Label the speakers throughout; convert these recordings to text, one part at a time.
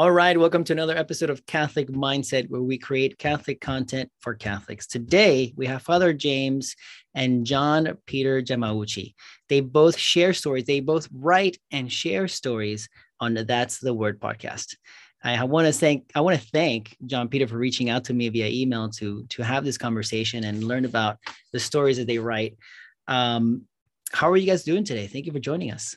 Speaker 1: All right, welcome to another episode of Catholic Mindset, where we create Catholic content for Catholics. Today, we have Father James and John Peter Yamauchi. They both share stories, they both write and share stories on the That's the Word podcast. I want to thank I want to thank John Peter for reaching out to me via email to to have this conversation and learn about the stories that they write. Um, how are you guys doing today? Thank you for joining us.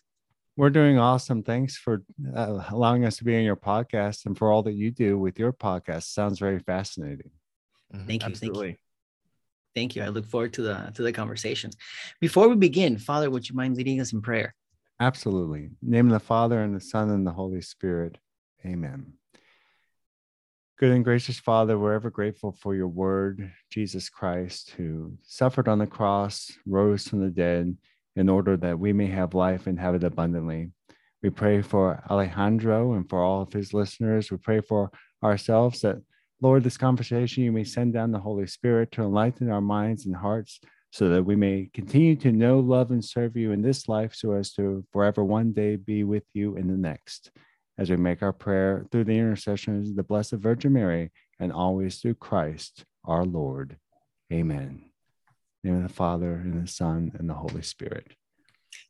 Speaker 2: We're doing awesome. Thanks for uh, allowing us to be on your podcast and for all that you do with your podcast. Sounds very fascinating.
Speaker 1: Mm-hmm. Thank you. Absolutely. Thank you. Thank you. I look forward to the to the conversation. Before we begin, Father, would you mind leading us in prayer?
Speaker 2: Absolutely. name of the Father and the Son and the Holy Spirit. Amen. Good and gracious Father, we're ever grateful for your word, Jesus Christ, who suffered on the cross, rose from the dead, in order that we may have life and have it abundantly. We pray for Alejandro and for all of his listeners. We pray for ourselves that, Lord, this conversation, you may send down the Holy Spirit to enlighten our minds and hearts so that we may continue to know, love, and serve you in this life so as to forever one day be with you in the next. As we make our prayer through the intercessions of the Blessed Virgin Mary and always through Christ our Lord. Amen name of the Father and the Son and the Holy Spirit.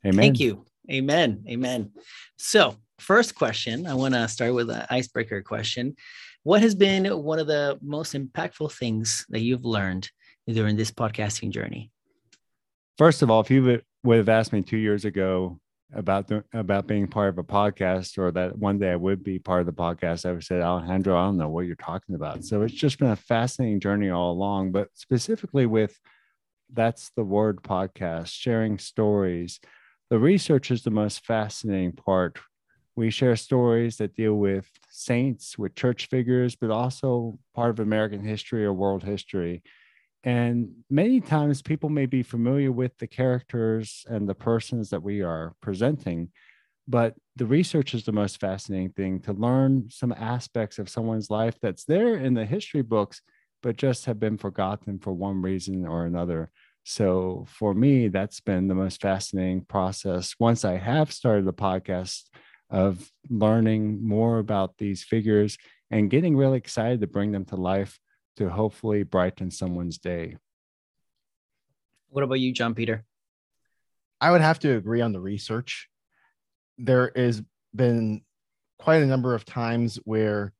Speaker 1: Amen. Thank you. Amen. Amen. So, first question, I want to start with an icebreaker question. What has been one of the most impactful things that you've learned during this podcasting journey?
Speaker 2: First of all, if you would have asked me two years ago about the, about being part of a podcast or that one day I would be part of the podcast, I would say, Alejandro, I don't know what you're talking about. So it's just been a fascinating journey all along, but specifically with that's the word podcast, sharing stories. The research is the most fascinating part. We share stories that deal with saints, with church figures, but also part of American history or world history. And many times people may be familiar with the characters and the persons that we are presenting, but the research is the most fascinating thing to learn some aspects of someone's life that's there in the history books, but just have been forgotten for one reason or another. So for me, that's been the most fascinating process. Once I have started the podcast of learning more about these figures and getting really excited to bring them to life to hopefully brighten someone's day.
Speaker 1: What about you, John Peter?
Speaker 3: I would have to agree on the research. There has been quite a number of times where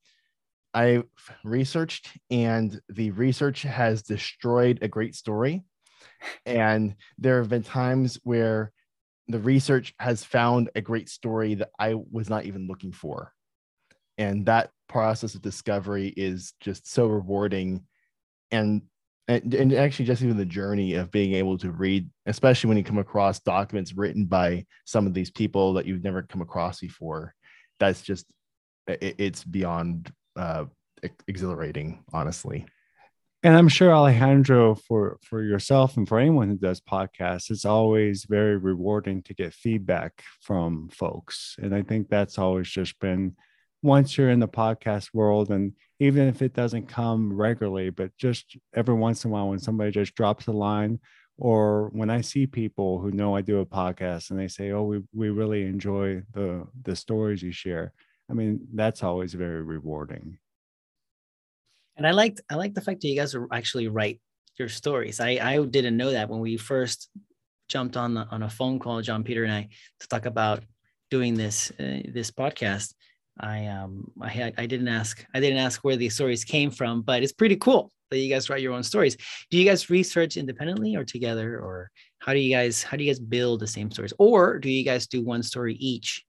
Speaker 3: I've researched and the research has destroyed a great story and there have been times where the research has found a great story that I was not even looking for. And that process of discovery is just so rewarding. And, and, and actually, just even the journey of being able to read, especially when you come across documents written by some of these people that you've never come across before, that's just, it, it's beyond uh, exhilarating, honestly.
Speaker 2: And i'm sure alejandro for for yourself and for anyone who does podcasts it's always very rewarding to get feedback from folks. And i think that's always just been once you're in the podcast world and even if it doesn't come regularly but just every once in a while when somebody just drops a line or when i see people who know i do a podcast and they say oh we, we really enjoy the the stories you share i mean that's always very rewarding
Speaker 1: and I liked I like the fact that you guys actually write your stories. I I didn't know that when we first jumped on the, on a phone call, John Peter and I, to talk about doing this uh, this podcast. I um I had I didn't ask I didn't ask where these stories came from, but it's pretty cool that you guys write your own stories. Do you guys research independently or together, or how do you guys how do you guys build the same stories, or do you guys do one story each?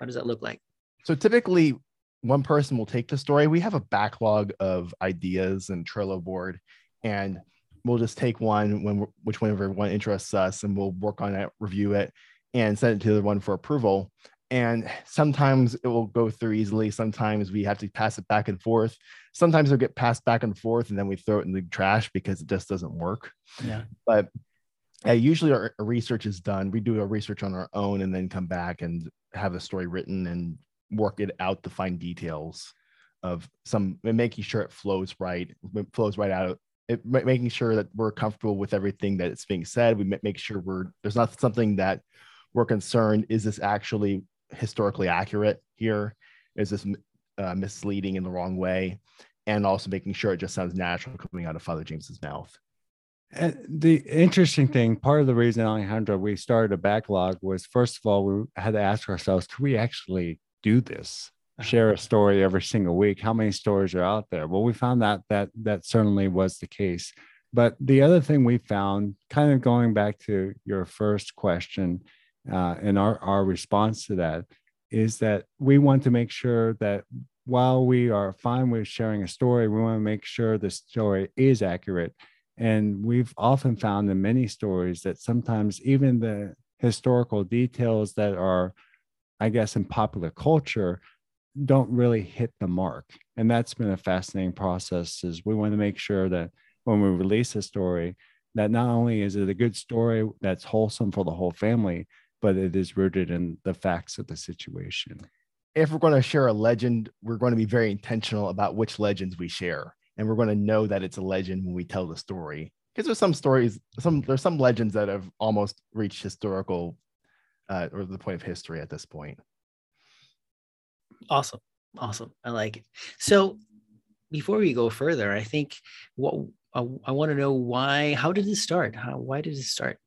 Speaker 1: How does that look like?
Speaker 3: So typically, one person will take the story. We have a backlog of ideas and Trello board, and we'll just take one when which whenever one interests us, and we'll work on it, review it, and send it to the one for approval. And sometimes it will go through easily. Sometimes we have to pass it back and forth. Sometimes it'll get passed back and forth, and then we throw it in the trash because it just doesn't work.
Speaker 1: Yeah.
Speaker 3: But uh, usually our, research is done. We do our research on our own and then come back and have the story written and work it out the fine details of some making sure it flows right it flows right out of it, making sure that we're comfortable with everything that it's being said we make sure we're there's not something that we're concerned is this actually historically accurate here is this uh, misleading in the wrong way, and also making sure it just sounds natural coming out of Father James's mouth.
Speaker 2: And the interesting thing, part of the reason Alejandro we started a backlog was first of all we had to ask ourselves, can we actually do this? Share a story every single week. How many stories are out there? Well, we found that that that certainly was the case. But the other thing we found, kind of going back to your first question, uh, and our our response to that, is that we want to make sure that while we are fine with sharing a story, we want to make sure the story is accurate and we've often found in many stories that sometimes even the historical details that are, I guess, in popular culture don't really hit the mark. And that's been a fascinating process is we want to make sure that when we release a story, that not only is it a good story that's wholesome for the whole family, but it is rooted in the facts of the situation.
Speaker 3: If we're going to share a legend, we're going to be very intentional about which legends we share and we're going to know that it's a legend when we tell the story. Because there's some stories some there's some legends that have almost reached historical uh, or the point of history at this point.
Speaker 1: Awesome. Awesome. I like it. So before we go further i think what i, I want to know why how did it start? How why did it start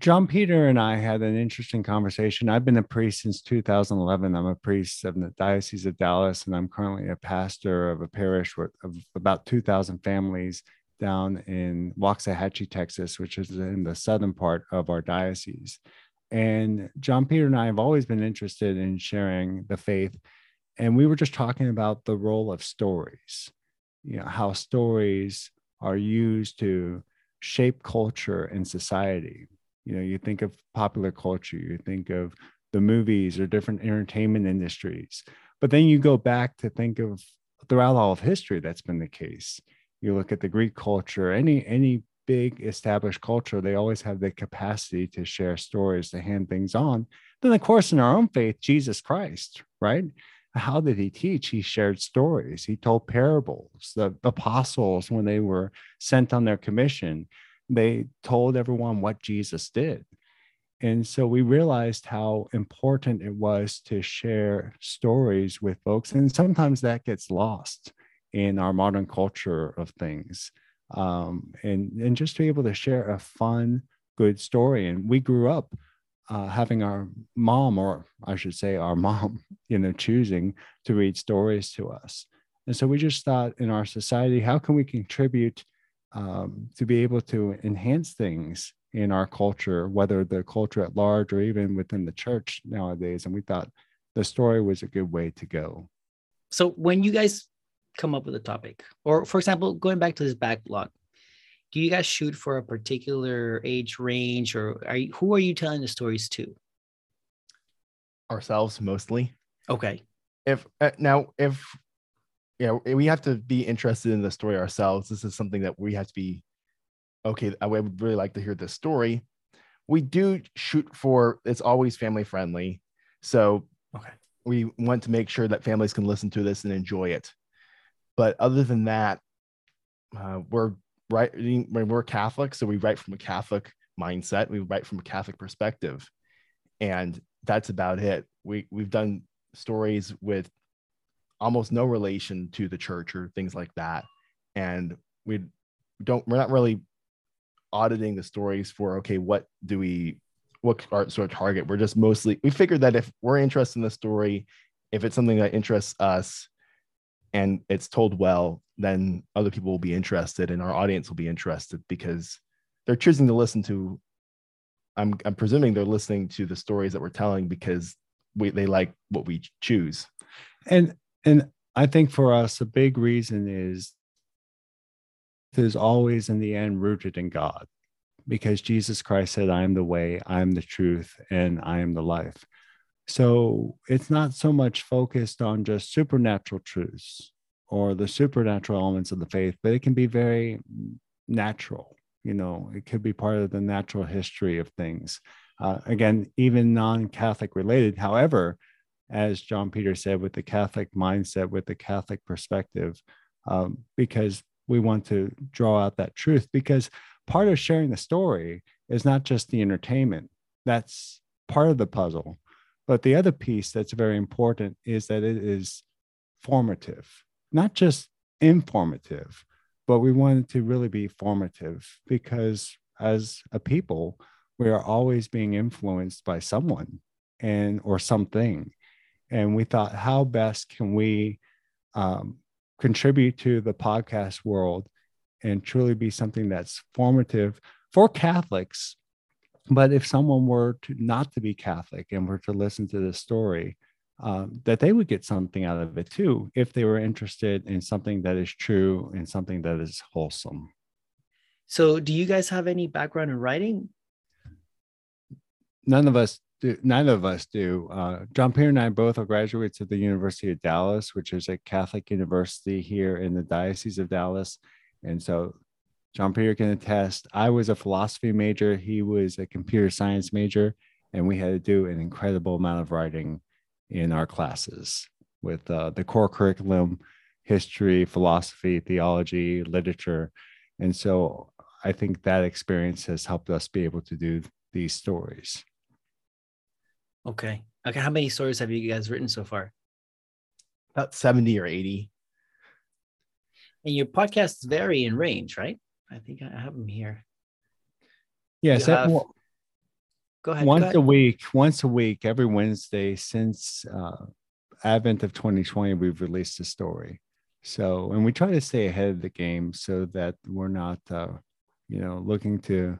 Speaker 2: John Peter and I had an interesting conversation. I've been a priest since 2011. I'm a priest of the Diocese of Dallas, and I'm currently a pastor of a parish of about 2,000 families down in Waxahachie, Texas, which is in the southern part of our diocese. And John Peter and I have always been interested in sharing the faith. And we were just talking about the role of stories, you know, how stories are used to shape culture and society you know you think of popular culture you think of the movies or different entertainment industries. But then you go back to think of throughout all of history that's been the case. You look at the greek culture any any big established culture they always have the capacity to share stories to hand things on. Then of course in our own faith jesus christ right? How did he teach? He shared stories. He told parables. The apostles when they were sent on their commission they told everyone what Jesus did. And so we realized how important it was to share stories with folks. And sometimes that gets lost in our modern culture of things. Um, and, and just to be able to share a fun, good story. And we grew up uh, having our mom, or I should say, our mom, you know, choosing to read stories to us. And so we just thought in our society, how can we contribute um, to be able to enhance things in our culture, whether the culture at large or even within the church nowadays. And we thought the story was a good way to go.
Speaker 1: So when you guys come up with a topic, or for example, going back to this backlog, do you guys shoot for a particular age range, or are you, who are you telling the stories to?
Speaker 3: Ourselves mostly.
Speaker 1: Okay.
Speaker 3: If uh, now if yeah, we have to be interested in the story ourselves. This is something that we have to be okay. I would really like to hear this story. We do shoot for it's always family friendly. So
Speaker 1: okay.
Speaker 3: we want to make sure that families can listen to this and enjoy it. But other than that, uh, we're writing when we're Catholic, so we write from a Catholic mindset. We write from a Catholic perspective, and that's about it. We we've done stories with almost no relation to the church or things like that. And we don't, we're not really auditing the stories for, okay, what do we, what sort of target? We're just mostly, we figured that if we're interested in the story, if it's something that interests us and it's told well, then other people will be interested and our audience will be interested because they're choosing to listen to I'm, I'm presuming they're listening to the stories that we're telling because we, they like what we choose.
Speaker 2: And and I think for us, a big reason is is always in the end rooted in God, because Jesus Christ said, I am the way, I am the truth, and I am the life. So it's not so much focused on just supernatural truths or the supernatural elements of the faith, but it can be very natural. You know, it could be part of the natural history of things. Uh, again, even non Catholic related. However, as John Peter said, with the Catholic mindset, with the Catholic perspective, um, because we want to draw out that truth. Because part of sharing the story is not just the entertainment, that's part of the puzzle. But the other piece that's very important is that it is formative, not just informative, but we want it to really be formative because as a people, we are always being influenced by someone and or something. And we thought, how best can we um, contribute to the podcast world and truly be something that's formative for Catholics. But if someone were to not to be Catholic and were to listen to this story, um, that they would get something out of it too, if they were interested in something that is true and something that is wholesome.
Speaker 1: So, do you guys have any background in writing?
Speaker 2: None of us do, neither of us do. Uh, John Peter and I both are graduates of the University of Dallas, which is a Catholic university here in the Diocese of Dallas. And so John Peter can attest. I was a philosophy major, he was a computer science major, and we had to do an incredible amount of writing in our classes with uh, the core curriculum history, philosophy, theology, literature. And so I think that experience has helped us be able to do these stories.
Speaker 1: Okay. Okay. How many stories have you guys written so far?
Speaker 3: About 70 or 80.
Speaker 1: And your podcasts vary in range, right? I think I have them here.
Speaker 2: Yes.
Speaker 1: You have- Go ahead.
Speaker 2: once
Speaker 1: go ahead.
Speaker 2: a week, once a week, every Wednesday since uh, Advent of 2020, we've released a story. So, and we try to stay ahead of the game so that we're not, uh, you know, looking to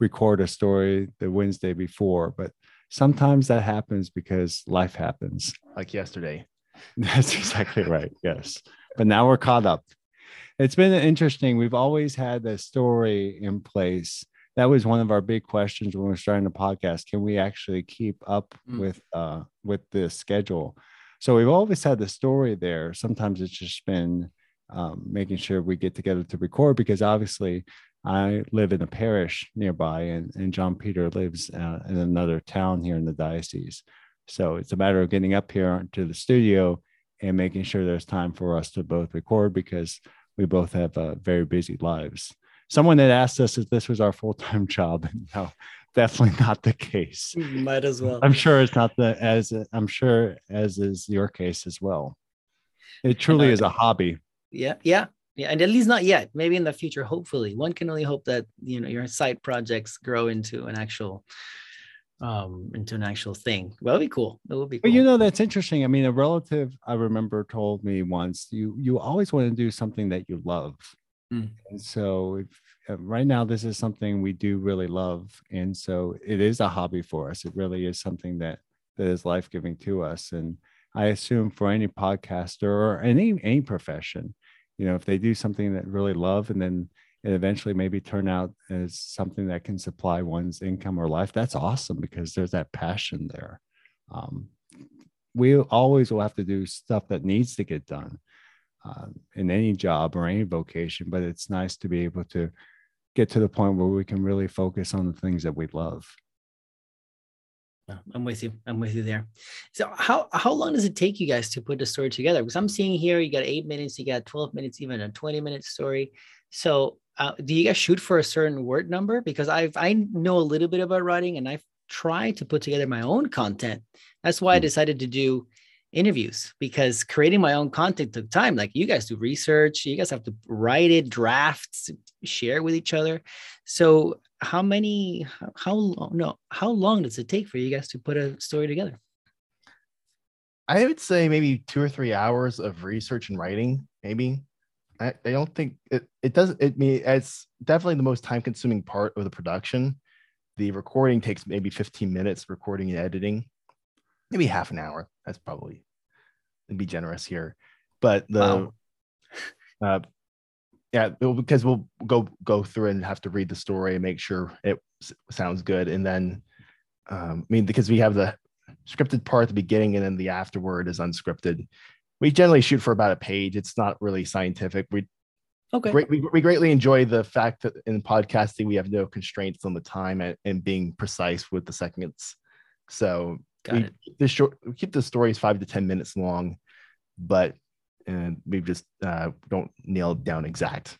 Speaker 2: record a story the Wednesday before. But sometimes that happens because life happens.
Speaker 3: like yesterday.
Speaker 2: That's exactly right. Yes. But now we're caught up. It's been interesting. We've always had a story in place. That was one of our big questions when we were starting the podcast. Can we actually keep up
Speaker 1: Mm.
Speaker 2: with uh with the schedule? So we've always had the story there. Sometimes it's just been um, making sure we get together to record because obviously I live in a parish nearby and, and John Peter lives uh, in another town here in the diocese. So it's a matter of getting up here to the studio and making sure there's time for us to both record because we both have uh, very busy lives. Someone had asked us if this was our full time job. No, definitely not the case.
Speaker 1: Might as well.
Speaker 2: I'm sure it's not the as I'm sure as is your case as well. It truly is a hobby.
Speaker 1: Yeah, yeah, yeah, and at least not yet. Maybe in the future, hopefully. One can only hope that you know your side projects grow into an actual, um, into an actual thing. Well, it'd be cool. It would be. Cool.
Speaker 2: But you know that's interesting. I mean, a relative I remember told me once, you you always want to do something that you love.
Speaker 1: Mm.
Speaker 2: And so if, uh, right now this is something we do really love, and so it is a hobby for us. It really is something that that is life giving to us. And I assume for any podcaster or any any profession, you know, if they do something that really love, and then it eventually maybe turn out as something that can supply one's income or life, that's awesome because there's that passion there. Um, we always will have to do stuff that needs to get done uh, in any job or any vocation, but it's nice to be able to get to the point where we can really focus on the things that we love.
Speaker 1: I'm with you. I'm with you there. So how how long does it take you guys to put the story together? Because I'm seeing here you got eight minutes, you got 12 minutes, even a 20 minute story. So uh, do you guys shoot for a certain word number? Because I've I know a little bit about writing and I've tried to put together my own content. That's why I
Speaker 2: Mm.
Speaker 1: decided to do interviews because creating my own content took time. Like you guys do research, you guys have to write it, drafts, share with each other. So how many how, long no how long does it take for you guys to put a story together?
Speaker 3: I would say maybe two or three hours of research and writing, maybe. I, I don't think it, it does it me it's definitely the most time consuming part of the production. The recording takes maybe 15 minutes, recording and editing, maybe half an hour. That's probably to be generous here. But the
Speaker 1: Wow.
Speaker 3: uh yeah, it- because we'll go go through and have to read the story and make sure it s- sounds good. And then um, I mean, because we have the scripted part at the beginning and then the afterword is unscripted. We generally shoot for about a page. It's not really scientific. We
Speaker 1: Okay.
Speaker 3: great we, we greatly enjoy the fact that in podcasting we have no constraints on the time and, and being precise with the seconds. So
Speaker 1: Got
Speaker 3: we
Speaker 1: it.
Speaker 3: keep the short we keep the stories five to ten minutes long, but and we just uh, don't nail down exact.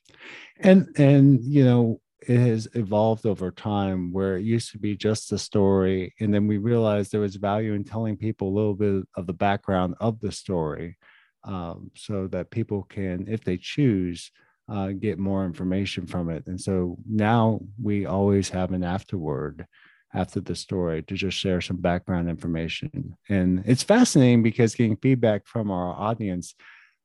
Speaker 2: And and you know, it has evolved over time where it used to be just a story and then we realized there was value in telling people a little bit of the background of the story um, so that people can if they choose uh, get more information from it and so now we always have an afterword after the story to just share some background information and it's fascinating because getting feedback from our audience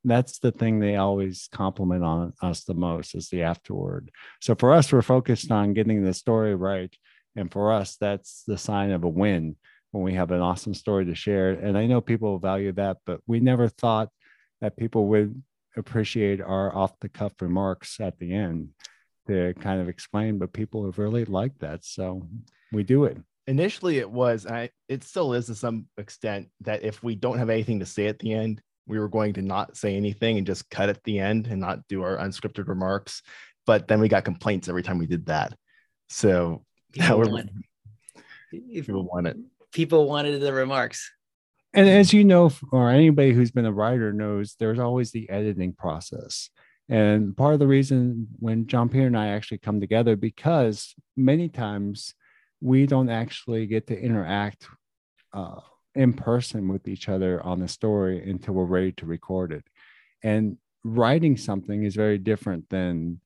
Speaker 2: that's the thing they always compliment on us the most is the afterword. So for us, we're focused on getting the story right. And for us, that's the sign of a win when we have an awesome story to share. And I know people value that, but we never thought that people would appreciate our off the cuff remarks at the end to kind of explain, but people have really liked that. So we do it.
Speaker 3: Initially, it was, I, it still is to some extent, that if we don't have anything to say at the end, we were going to not say anything and just cut at the end and not do our unscripted remarks. But then we got complaints every time we did that. So
Speaker 1: People,
Speaker 3: we're-
Speaker 1: want,
Speaker 3: people want it.
Speaker 1: people wanted the remarks.
Speaker 2: And as you know, or anybody who's been a writer knows, there's always the editing process. And part of the reason when John Peter and I actually come together, because many times we don't actually get to interact uh, in person with each other on the story until we're ready to record it. And writing something is very different than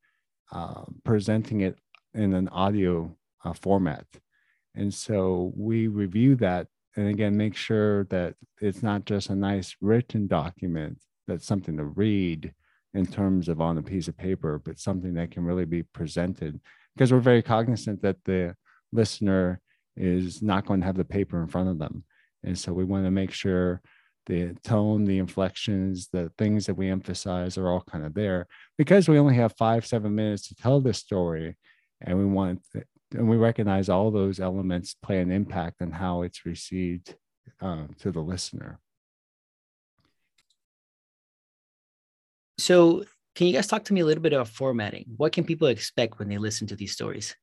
Speaker 2: uh, presenting it in an audio uh, format. And so we review that and again, make sure that it's not just a nice written document that's something to read in terms of on a piece of paper, but something that can really be presented because we're very cognizant that the listener is not going to have the paper in front of them. And so we want to make sure the tone, the inflections, the things that we emphasize are all kind of there because we only have five, seven minutes to tell this story. And we want, and we recognize all those elements play an impact on how it's received uh, to the listener.
Speaker 1: So, can you guys talk to me a little bit about formatting? What can people expect when they listen to these stories?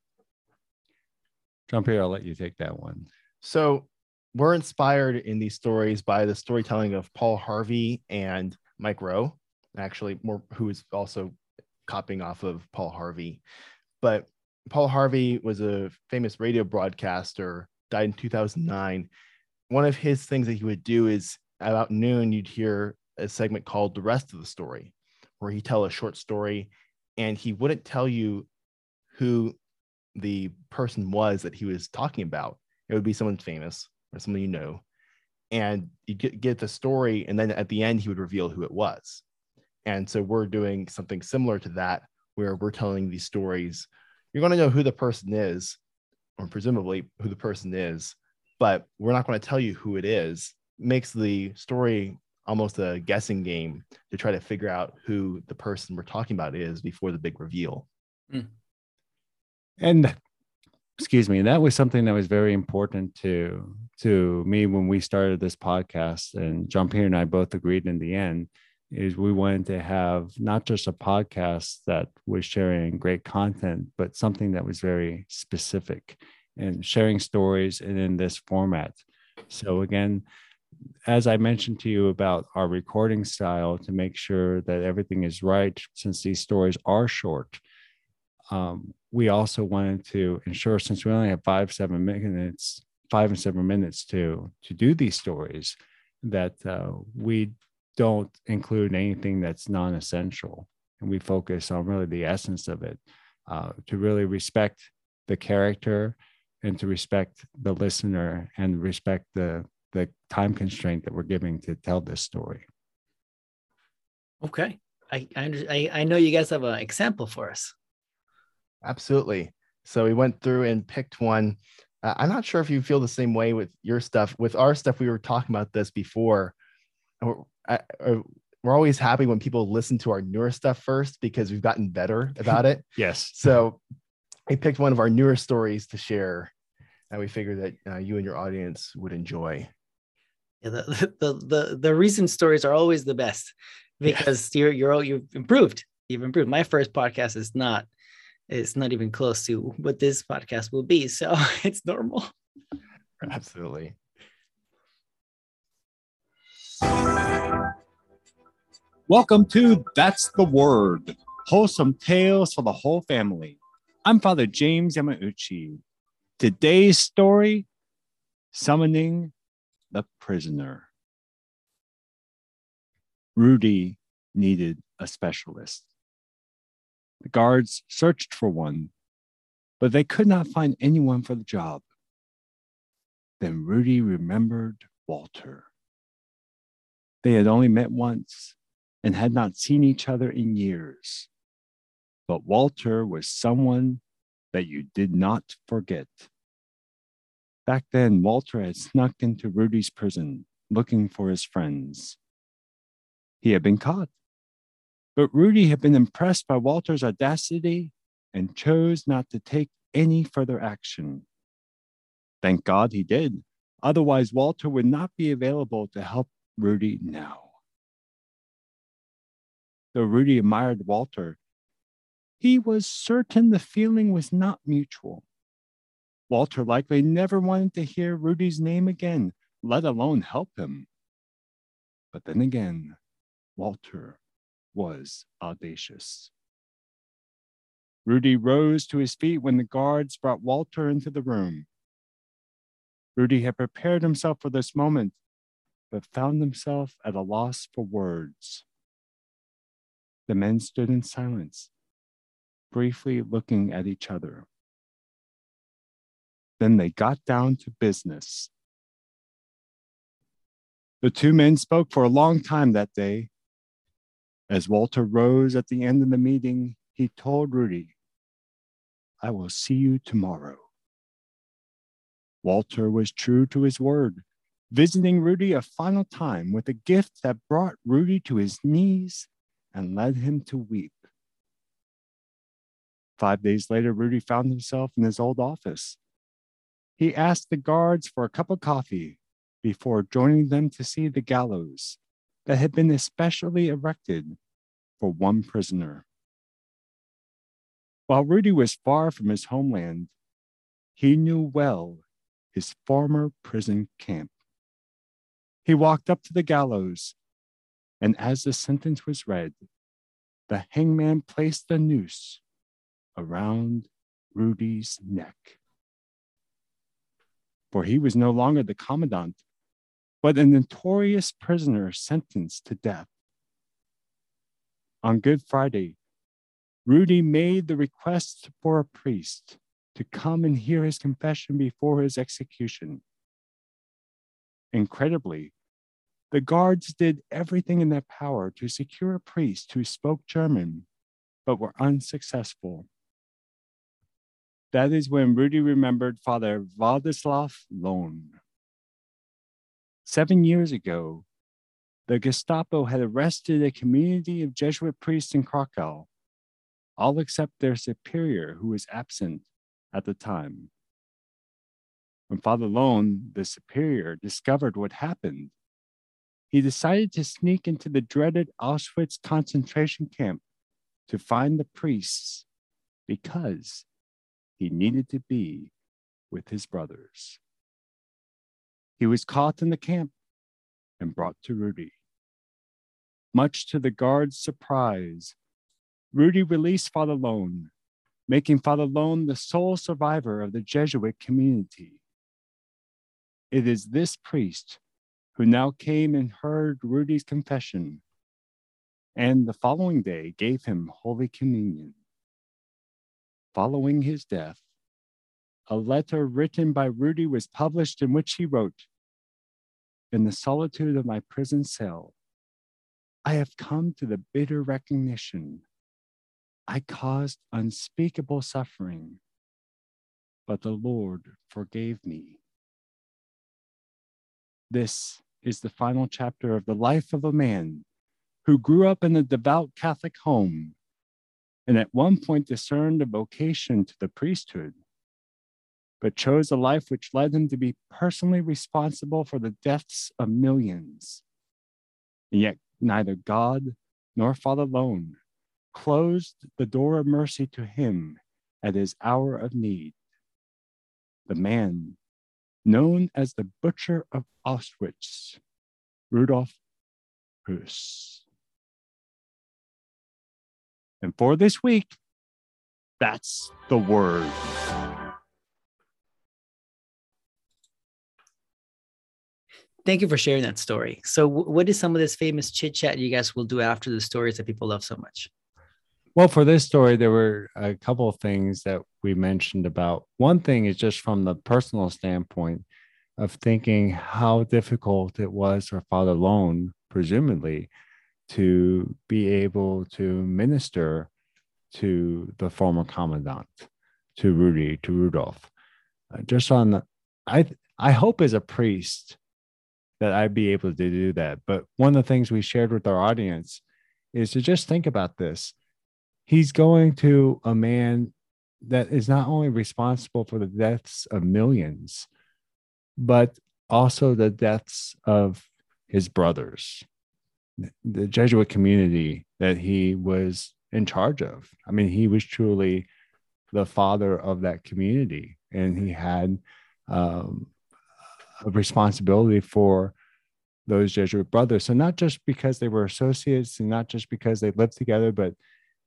Speaker 2: John Peter, I'll let you take that one.
Speaker 3: So we're inspired in these stories by the storytelling of Paul Harvey and Mike Rowe, actually, more who is also copying off of Paul Harvey. But Paul Harvey was a famous radio broadcaster, died in 2009. One of his things that he would do is about noon, you'd hear a segment called The Rest of the Story, where he'd tell a short story and he wouldn't tell you who the person was that he was talking about. It would be someone famous or someone you know. And you get, get the story, and then at the end, he would reveal who it was. And so we're doing something similar to that, where we're telling these stories. You're going to know who the person is, or presumably who the person is, but we're not going to tell you who it is. Makes the story almost a guessing game to try to figure out who the person we're talking about is before the big reveal. Hmm.
Speaker 2: And excuse me, that was something that was very important to to me when we started this podcast. And John Peter and I both agreed in the end is we wanted to have not just a podcast that was sharing great content, but something that was very specific and sharing stories and in this format. So again, as I mentioned to you about our recording style to make sure that everything is right, since these stories are short, um, we also wanted to ensure since we only have five, seven minutes, five and seven minutes to to do these stories, that uh, we don't include anything that's non-essential, and we focus on really the essence of it, uh, to really respect the character, and to respect the listener, and respect the the time constraint that we're giving to tell this story.
Speaker 1: Okay, I I, I, I know you guys have an example for us.
Speaker 3: Absolutely. So we went through and picked one. Uh, I'm not sure if you feel the same way with your stuff. With our stuff, we were talking about this before. We're, I, we're always happy when people listen to our newer stuff first because we've gotten better about it.
Speaker 2: Yes.
Speaker 3: So we picked one of our newer stories to share that we figured that uh, you and your audience would enjoy.
Speaker 1: Yeah, the, the the the recent stories are always the best because you're you're you've improved. You've improved. My first podcast is not it's not even close to what this podcast will be, so it's normal.
Speaker 3: Absolutely.
Speaker 4: Welcome to That's the Word, wholesome tales for the whole family.
Speaker 2: I'm Father James Yamauchi. Today's story Summoning the Prisoner. Rudy needed a specialist. The guards searched for one, but they could not find anyone for the job. Then Rudy remembered Walter. They had only met once and had not seen each other in years. But Walter was someone that you did not forget. Back then, Walter had snuck into Rudy's prison looking for his friends. He had been caught, but Rudy had been impressed by Walter's audacity and chose not to take any further action. Thank God he did. Otherwise, Walter would not be available to help Rudy now. Though Rudy admired Walter, he was certain the feeling was not mutual. Walter likely never wanted to hear Rudy's name again, let alone help him. But then again, Walter was audacious. Rudy rose to his feet when the guards brought Walter into the room. Rudy had prepared himself for this moment, but found himself at a loss for words. The men stood in silence, briefly looking at each other. Then they got down to business. The two men spoke for a long time that day. As Walter rose at the end of the meeting, he told Rudy, I will see you tomorrow. Walter was true to his word, visiting Rudy a final time with a gift that brought Rudy to his knees and led him to weep. Five days later, Rudy found himself in his old office. He asked the guards for a cup of coffee before joining them to see the gallows that had been especially erected for one prisoner. While Rudy was far from his homeland, he knew well his former prison camp. He walked up to the gallows and as the sentence was read, the hangman placed the noose around Rudy's neck. For he was no longer the commandant, but a notorious prisoner sentenced to death. On Good Friday, Rudy made the request for a priest to come and hear his confession before his execution. Incredibly, the guards did everything in their power to secure a priest who spoke German, but were unsuccessful. That is when Rudy remembered Father Vladislav Lohn. Seven years ago, the Gestapo had arrested a community of Jesuit priests in Krakow, all except their superior, who was absent at the time. When Father Lohn, the superior, discovered what happened, he decided to sneak into the dreaded Auschwitz concentration camp to find the priests because he needed to be with his brothers. He was caught in the camp and brought to Rudy. Much to the guard's surprise, Rudy released Father Lohn, making Father Lohn the sole survivor of the Jesuit community. It is this priest who now came and heard Rudy's confession, and the following day gave him Holy Communion. Following his death, a letter written by Rudy was published in which he wrote, In the solitude of my prison cell, I have come to the bitter recognition I caused unspeakable suffering, but the Lord forgave me. This is the final chapter of the life of a man who grew up in a devout Catholic home and at one point discerned a vocation to the priesthood, but chose a life which led him to be personally responsible for the deaths of millions. And yet, neither God nor Father Lohn closed the door of mercy to him at his hour of need. The man known as the Butcher of Auschwitz, Rudolf Höss. And for this week, That's the word.
Speaker 1: Thank you for sharing that story. So, what is some of this famous chit chat you guys will do after the stories that people love so much?
Speaker 2: Well, for this story, there were a couple of things that we mentioned about. One thing is just from the personal standpoint of thinking how difficult it was for Father Lohn, presumably, to be able to minister to the former commandant, to Rudy, to Rudolph. Uh, just on, the, I I hope as a priest that I'd be able to do that. But one of the things we shared with our audience is to just think about this. He's going to a man that is not only responsible for the deaths of millions, but also the deaths of his brothers, the Jesuit community that he was in charge of. I mean, he was truly the father of that community, and he had um, a responsibility for those Jesuit brothers. So not just because they were associates, and not just because they lived together, but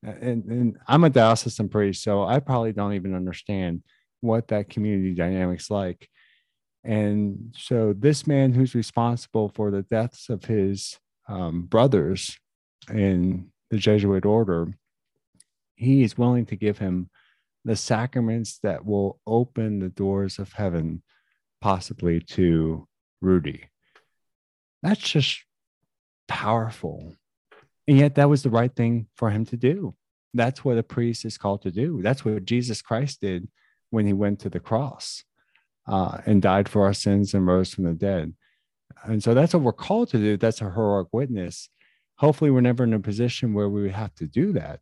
Speaker 2: uh, and, and I'm a diocesan priest, so I probably don't even understand what that community dynamics like. And so this man who's responsible for the deaths of his um, brothers in the Jesuit order, he is willing to give him the sacraments that will open the doors of heaven, possibly to Rudy. That's just powerful. And yet, that was the right thing for him to do. That's what a priest is called to do. That's what Jesus Christ did when he went to the cross uh, and died for our sins and rose from the dead. And so that's what we're called to do. That's a heroic witness. Hopefully, we're never in a position where we would have to do that.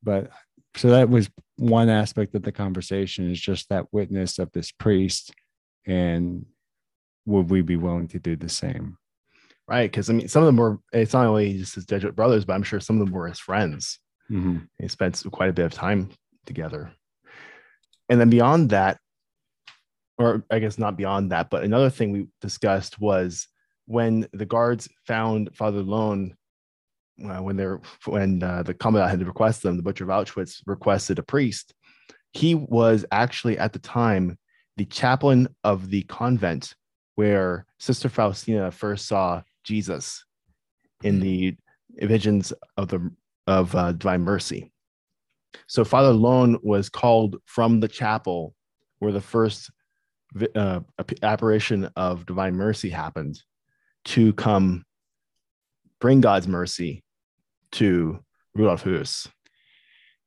Speaker 2: But so that was one aspect of the conversation is just that witness of this priest. And would we be willing to do the same?
Speaker 3: Right. Because I mean, some of them were, it's not only just his Jesuit brothers, but I'm sure some of them were his friends. Mm-hmm. They spent quite a bit of time together. And then beyond that, or I guess not beyond that, but another thing we discussed was when the guards found Father Lohn, uh, when they're when uh, the commandant had requested them, the butcher of Auschwitz requested a priest. He was actually at the time the chaplain of the convent where Sister Faustina first saw Jesus in hmm. the visions of the of uh, Divine Mercy. So Father Lohn was called from the chapel where the first uh, apparition of divine mercy happened to come bring God's mercy to Rudolf Höss.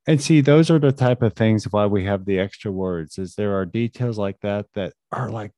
Speaker 2: And see, those are the type of things why we have the extra words, is there are details like that that are like,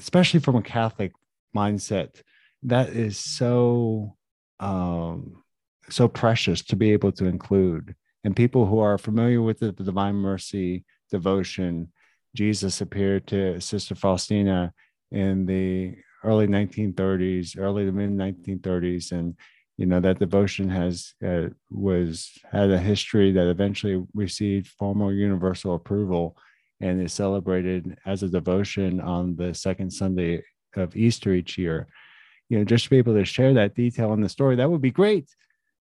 Speaker 2: especially from a Catholic mindset, that is so um so precious to be able to include. And people who are familiar with the, the divine mercy devotion Jesus appeared to Sister Faustina in the early 1930s, early to mid 1930s, and you know that devotion has uh, was had a history that eventually received formal universal approval and is celebrated as a devotion on the second Sunday of Easter each year. You know, just to be able to share that detail in the story, that would be great,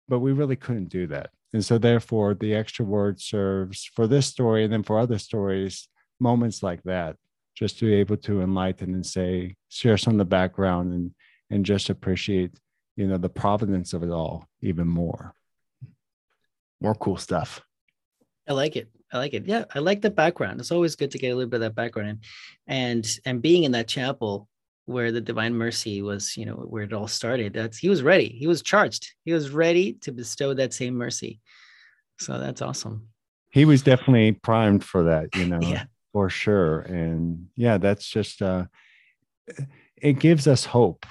Speaker 2: but we really couldn't do that. And so, therefore, the extra word serves for this story and then for other stories moments like that just to be able to enlighten and say share some of the background and and just appreciate you know the providence of it all even more.
Speaker 3: More cool stuff.
Speaker 1: I like it. I like it. Yeah i like the background. It's always good to get a little bit of that background. And and being in that chapel where the divine mercy was you know where it all started that's he was ready. He was charged. He was ready to bestow that same mercy. So that's awesome.
Speaker 2: He was definitely primed for that you know
Speaker 1: yeah.
Speaker 2: for sure. And yeah that's just uh it gives us hope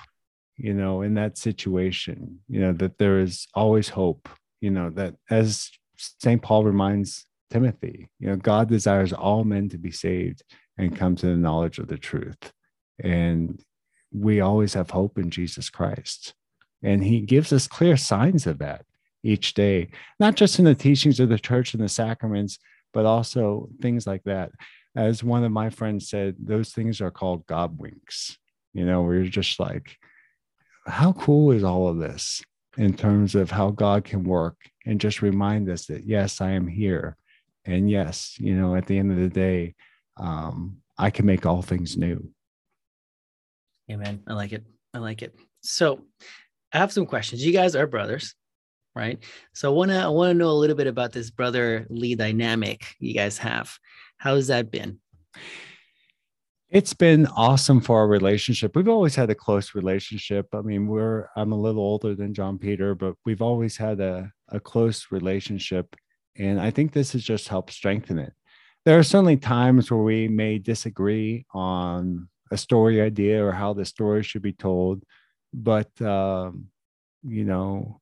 Speaker 2: you know in that situation you know that there is always hope you know that as st paul reminds timothy you know god desires all men to be saved and come to the knowledge of the truth. And we always have hope in jesus christ. And he gives us clear signs of that each day not just in the teachings of the church and the sacraments but also things like that. As one of my friends said, those things are called God winks. You know, we're just like, how cool is all of this in terms of how God can work and just remind us that, yes, I am here and yes, you know, at the end of the day, um, I can make all things new.
Speaker 1: Amen. I like it. I like it. So I have some questions. You guys are brothers, right? So I wanna I wanna know a little bit about this brotherly dynamic you guys have. How's that been?
Speaker 2: It's been awesome for our relationship. We've always had a close relationship. I mean, we're I'm a little older than John Peter, but we've always had a, a close relationship. And I think this has just helped strengthen it. There are certainly times where we may disagree on a story idea or how the story should be told, but um, you know,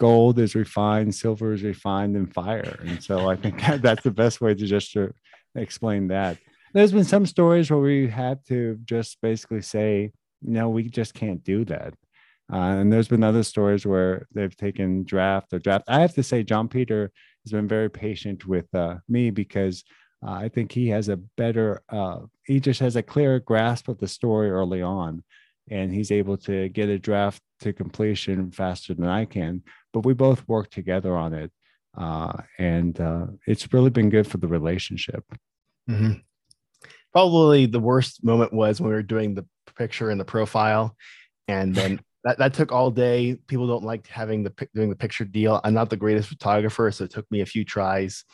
Speaker 2: gold is refined, silver is refined in fire, and so I think that, that's the best way to just to explain that. There's been some stories where we had to just basically say, no, we just can't do that. Uh, and there's been other stories where they've taken draft or draft. I have to say, John Peter has been very patient with uh, me because uh, I think he has a better, uh, he just has a clearer grasp of the story early on. And he's able to get a draft to completion faster than I can. But we both work together on it. Uh, and uh, it's really been good for the relationship.
Speaker 3: Mm-hmm. Probably the worst moment was when we were doing the picture and the profile. And then that, that took all day. People don't like having the doing the picture deal. I'm not the greatest photographer, so it took me a few tries.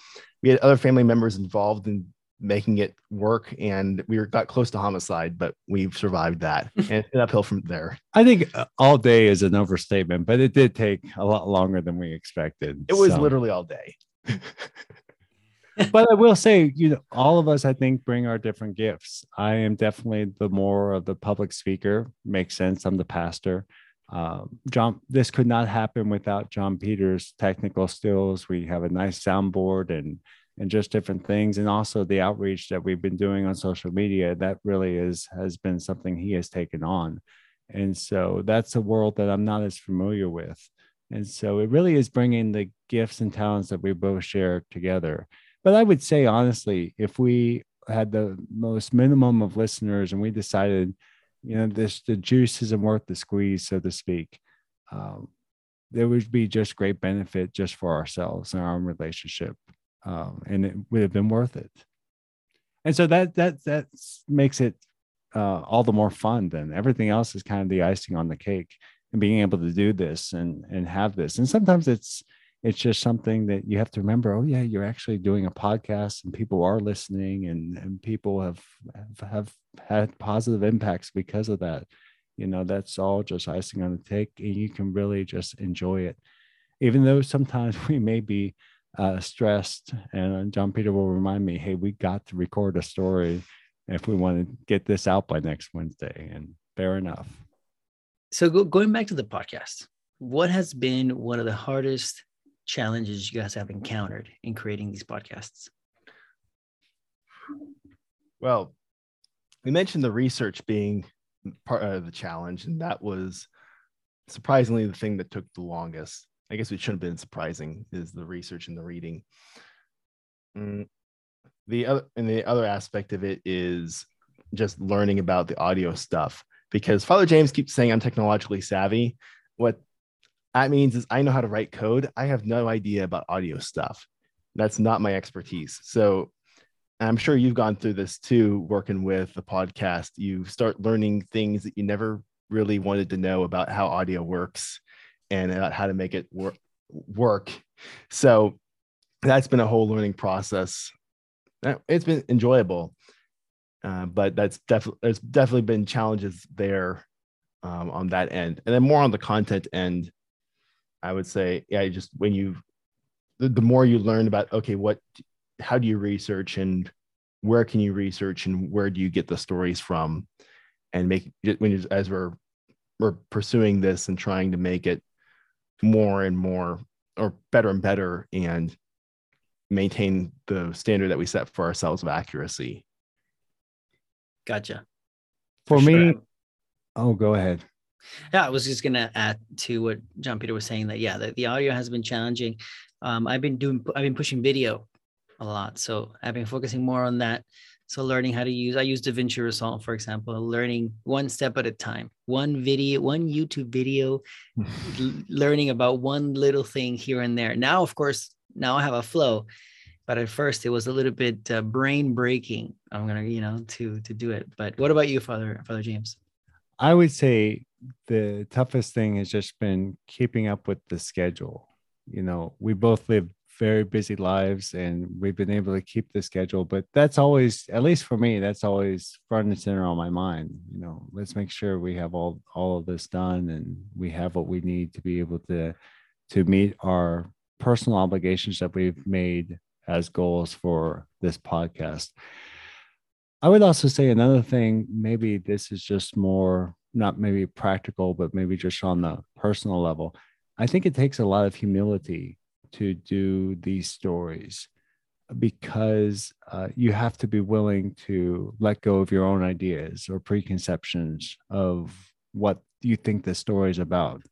Speaker 3: We had other family members involved in making it work, and we were, got close to homicide, but we survived that and uphill from there.
Speaker 2: I think uh, all day is an overstatement, but it did take a lot longer than we expected.
Speaker 3: It was so. literally all day.
Speaker 2: but I will say, you know, all of us, I think, bring our different gifts. I am definitely the more of the public speaker. Makes sense. I'm the pastor. Um, John, this could not happen without John Peters' technical skills. We have a nice soundboard and and just different things, and also the outreach that we've been doing on social media. That really is has been something he has taken on, and so that's a world that I'm not as familiar with. And so it really is bringing the gifts and talents that we both share together. But I would say honestly, if we had the most minimum of listeners and we decided, you know, this the juice isn't worth the squeeze, so to speak, um, there would be just great benefit just for ourselves and our own relationship, um, and it would have been worth it. And so that that that makes it uh, all the more fun. Then everything else is kind of the icing on the cake, and being able to do this and and have this. And sometimes it's it's just something that you have to remember oh yeah you're actually doing a podcast and people are listening and, and people have, have have had positive impacts because of that. You know that's all just icing on the cake and you can really just enjoy it. Even though sometimes we may be uh, stressed and uh, john peter will remind me hey we got to record a story if we want to get this out by next wednesday and fair enough.
Speaker 1: So go, going back to the podcast what has been one of the hardest challenges you guys have encountered in creating these podcasts?
Speaker 3: Well, we mentioned the research being part of the challenge, and that was surprisingly the thing that took the longest. I guess it shouldn't have been surprising is the research and the reading. Mm, the other and the other aspect of it is just learning about the audio stuff because Father James keeps saying I'm technologically savvy. What that means is I know how to write code. I have no idea about audio stuff. That's not my expertise. So I'm sure you've gone through this too, working with the podcast. You start learning things that you never really wanted to know about how audio works and about how to make it wor- work. So that's been a whole learning process. It's been enjoyable, uh, but that's definitely there's definitely been challenges there um, on that end, and then more on the content end. I would say, yeah, just when you, the, the more you learn about, okay, what, how do you research and where can you research and where do you get the stories from, and make when you, as we're we're pursuing this and trying to make it more and more or better and better and maintain the standard that we set for ourselves of accuracy.
Speaker 1: Gotcha.
Speaker 2: For, for me, sure. oh, go ahead.
Speaker 1: Yeah, I was just gonna add to what John Peter was saying that yeah, the, the audio has been challenging. Um, I've been doing I've been pushing video a lot, so I've been focusing more on that. So learning how to use I use DaVinci Resolve, for example, learning one step at a time, one video, one YouTube video, learning about one little thing here and there. Now, of course, now I have a flow but at first it was a little bit uh, brain breaking. I'm gonna, you know, to to do it. But what about you, Father Father James?
Speaker 2: I would say the toughest thing has just been keeping up with the schedule. You know, we both live very busy lives and we've been able to keep the schedule, but that's always, at least for me, that's always front and center on my mind. You know, let's make sure we have all all of this done and we have what we need to be able to to meet our personal obligations that we've made as goals for this podcast. I would also say another thing, maybe this is just more not maybe practical, but maybe just on the personal level. I think it takes a lot of humility to do these stories because uh, you have to be willing to let go of your own ideas or preconceptions of what you think the story is about.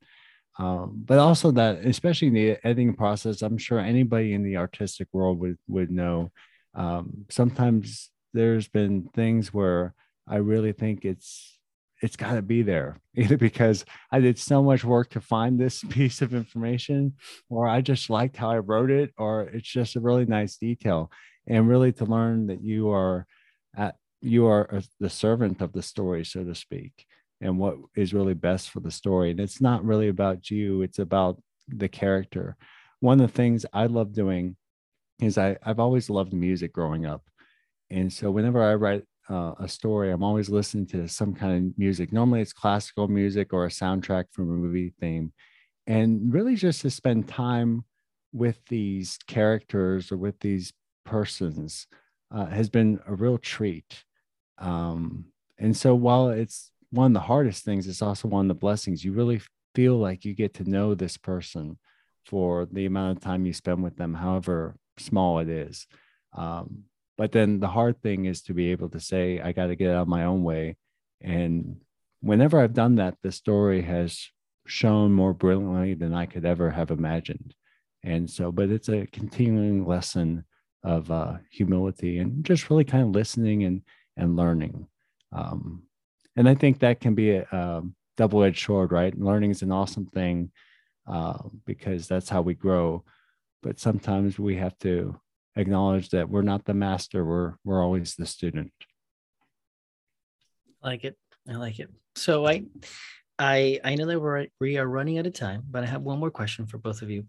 Speaker 2: Um, but also that, especially in the editing process, I'm sure anybody in the artistic world would would know. Um, sometimes there's been things where I really think it's it's got to be there either because I did so much work to find this piece of information, or I just liked how I wrote it, or it's just a really nice detail. And really to learn that you are at you are a, the servant of the story, so to speak and what is really best for the story. And it's not really about you, it's about the character. One of the things I love doing is I, I've always loved music growing up. And so whenever I write uh, a story, I'm always listening to some kind of music. Normally it's classical music or a soundtrack from a movie theme. And really just to spend time with these characters or with these persons uh, has been a real treat. Um, and so while it's one of the hardest things it's also one of the blessings you really feel like you get to know this person for the amount of time you spend with them however small it is um, but then the hard thing is to be able to say i got to get out of my own way and whenever i've done that the story has shown more brilliantly than i could ever have imagined and so but it's a continuing lesson of uh, humility and just really kind of listening and and learning um, and I think that can be a, a double-edged sword, right? Learning is an awesome thing uh, because that's how we grow. But sometimes we have to acknowledge that we're not the master; we're we're always the student.
Speaker 1: I like it. I like it. So I, I I know that we're we are running out of time, but I have one more question for both of you.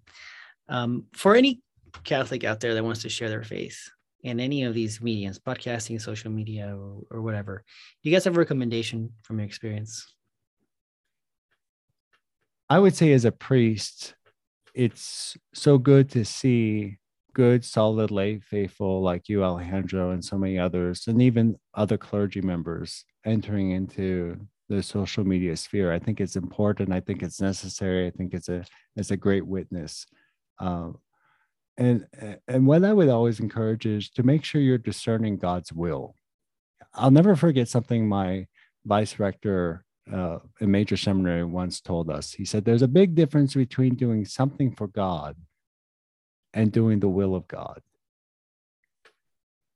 Speaker 1: Um, for any Catholic out there that wants to share their faith, in any of these mediums, podcasting, social media, or, or whatever. Do you guys have a recommendation from your experience?
Speaker 2: I would say, as a priest, it's so good to see good, solid lay faithful like you, Alejandro, and so many others, and even other clergy members entering into the social media sphere. I think it's important. I think it's necessary. I think it's a it's a great witness. Uh, and and what i would always encourage is to make sure you're discerning god's will i'll never forget something my vice rector uh, in major seminary once told us he said there's a big difference between doing something for god and doing the will of god.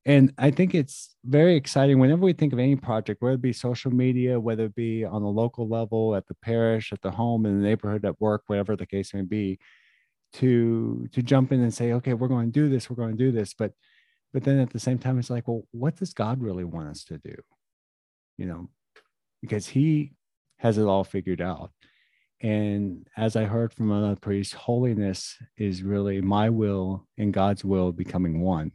Speaker 2: And i think it's very exciting whenever we think of any project whether it be social media whether it be on a local level at the parish at the home in the neighborhood at work whatever the case may be to to jump in and say okay we're going to do this we're going to do this. But but then at the same time it's like well what does god really want us to do? You know because he has it all figured out and as i heard from another priest holiness is really my will and god's will becoming one.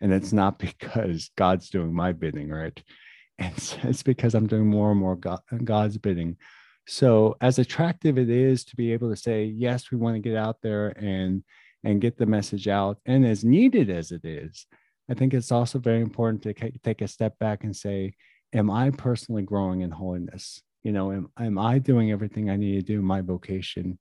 Speaker 2: And it's not because god's doing my bidding right? And it's because i'm doing more and more god, god's bidding. So as attractive it is to be able to say, yes, we want to get out there and and get the message out, and as needed as it is, I think it's also very important to take a step back and say, am I personally growing in holiness? You know, am, am I doing everything I need to do in my vocation?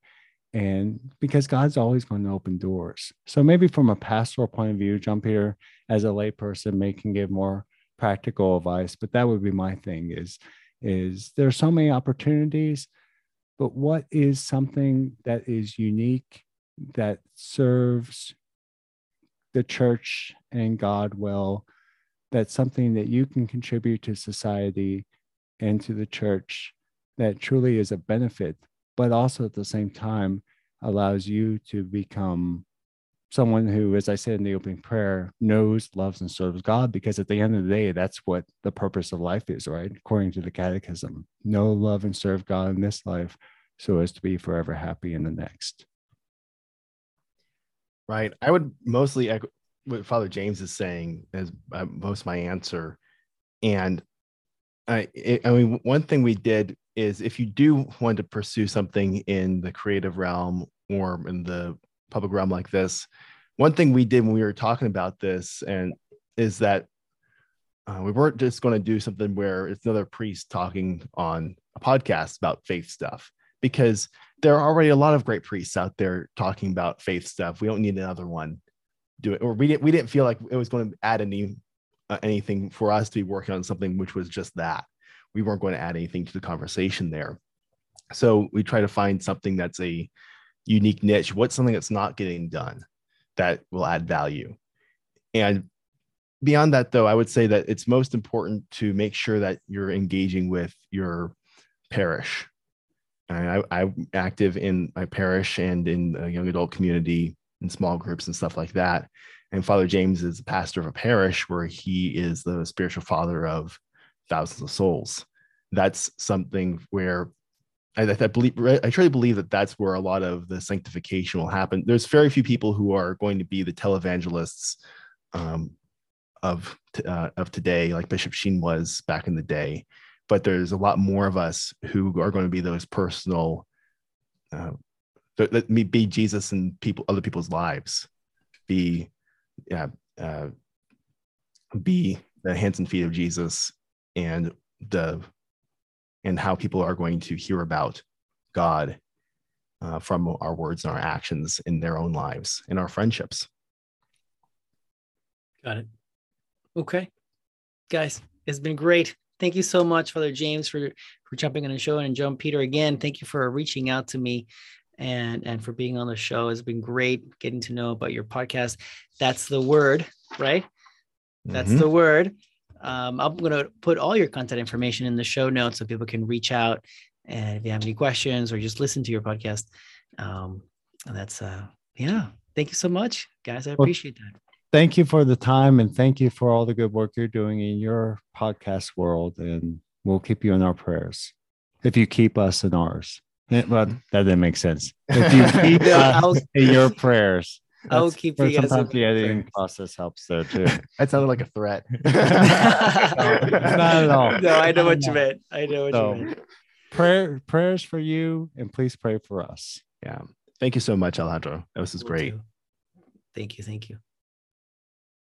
Speaker 2: And because God's always going to open doors. So maybe from a pastoral point of view, John Peter as a layperson may can give more practical advice, but that would be my thing is is there are so many opportunities, but what is something that is unique that serves the church and God well? That's something that you can contribute to society and to the church that truly is a benefit, but also at the same time allows you to become someone who, as I said in the opening prayer, knows, loves, and serves God, because at the end of the day, that's what the purpose of life is, right? According to the Catechism, know, love, and serve God in this life so as to be forever happy in the next.
Speaker 3: Right. I would mostly echo what Father James is saying as uh, most my answer. And I, I mean, one thing we did is if you do want to pursue something in the creative realm or in the public realm like this, one thing we did when we were talking about this and is that uh, we weren't just going to do something where it's another priest talking on a podcast about faith stuff because there are already a lot of great priests out there talking about faith stuff. We don't need another one do it, or we didn't we didn't feel like it was going to add any Uh, anything for us to be working on something which was just that. We weren't going to add anything to the conversation there. So we try to find something that's a unique niche. What's something that's not getting done that will add value? And beyond that, though, I would say that it's most important to make sure that you're engaging with your parish. I, I'm active in my parish and in the young adult community in small groups and stuff like that. And Father James is a pastor of a parish where he is the spiritual father of thousands of souls. That's something where I, I believe I truly believe that that's where a lot of the sanctification will happen. There's very few people who are going to be the televangelists um, of uh, of today, like Bishop Sheen was back in the day. But there's a lot more of us who are going to be those personal uh, let me be Jesus in people, other people's lives. Be, yeah, uh, be the hands and feet of Jesus, and the and how people are going to hear about God uh, from our words and our actions in their own lives, in our friendships.
Speaker 1: Got it. Okay, guys, it's been great. Thank you so much, Father James, for for jumping on the show, and John Peter again. Thank you for reaching out to me and and for being on the show. It's been great getting to know about your podcast. That's the word, right? That's mm-hmm. the word. Um, I'm going to put all your contact information in the show notes so people can reach out and if you have any questions or just listen to your podcast. Um, that's uh, yeah. Thank you so much, guys. I appreciate well, that.
Speaker 2: Thank you for the time and thank you for all the good work you're doing in your podcast world. And we'll keep you in our prayers if you keep us in ours. Yeah, well, that didn't make sense. If you keep uh, in your prayers,
Speaker 1: I'll keep you guys
Speaker 2: sometimes the editing process helps there too.
Speaker 3: that sounded like a threat.
Speaker 2: no, not at all.
Speaker 1: No, I know what you meant. I know what so, you meant.
Speaker 2: Prayer, prayers for you, and please pray for us.
Speaker 3: Yeah. Thank you so much, Alejandro. This is great.
Speaker 1: Thank you. Thank you.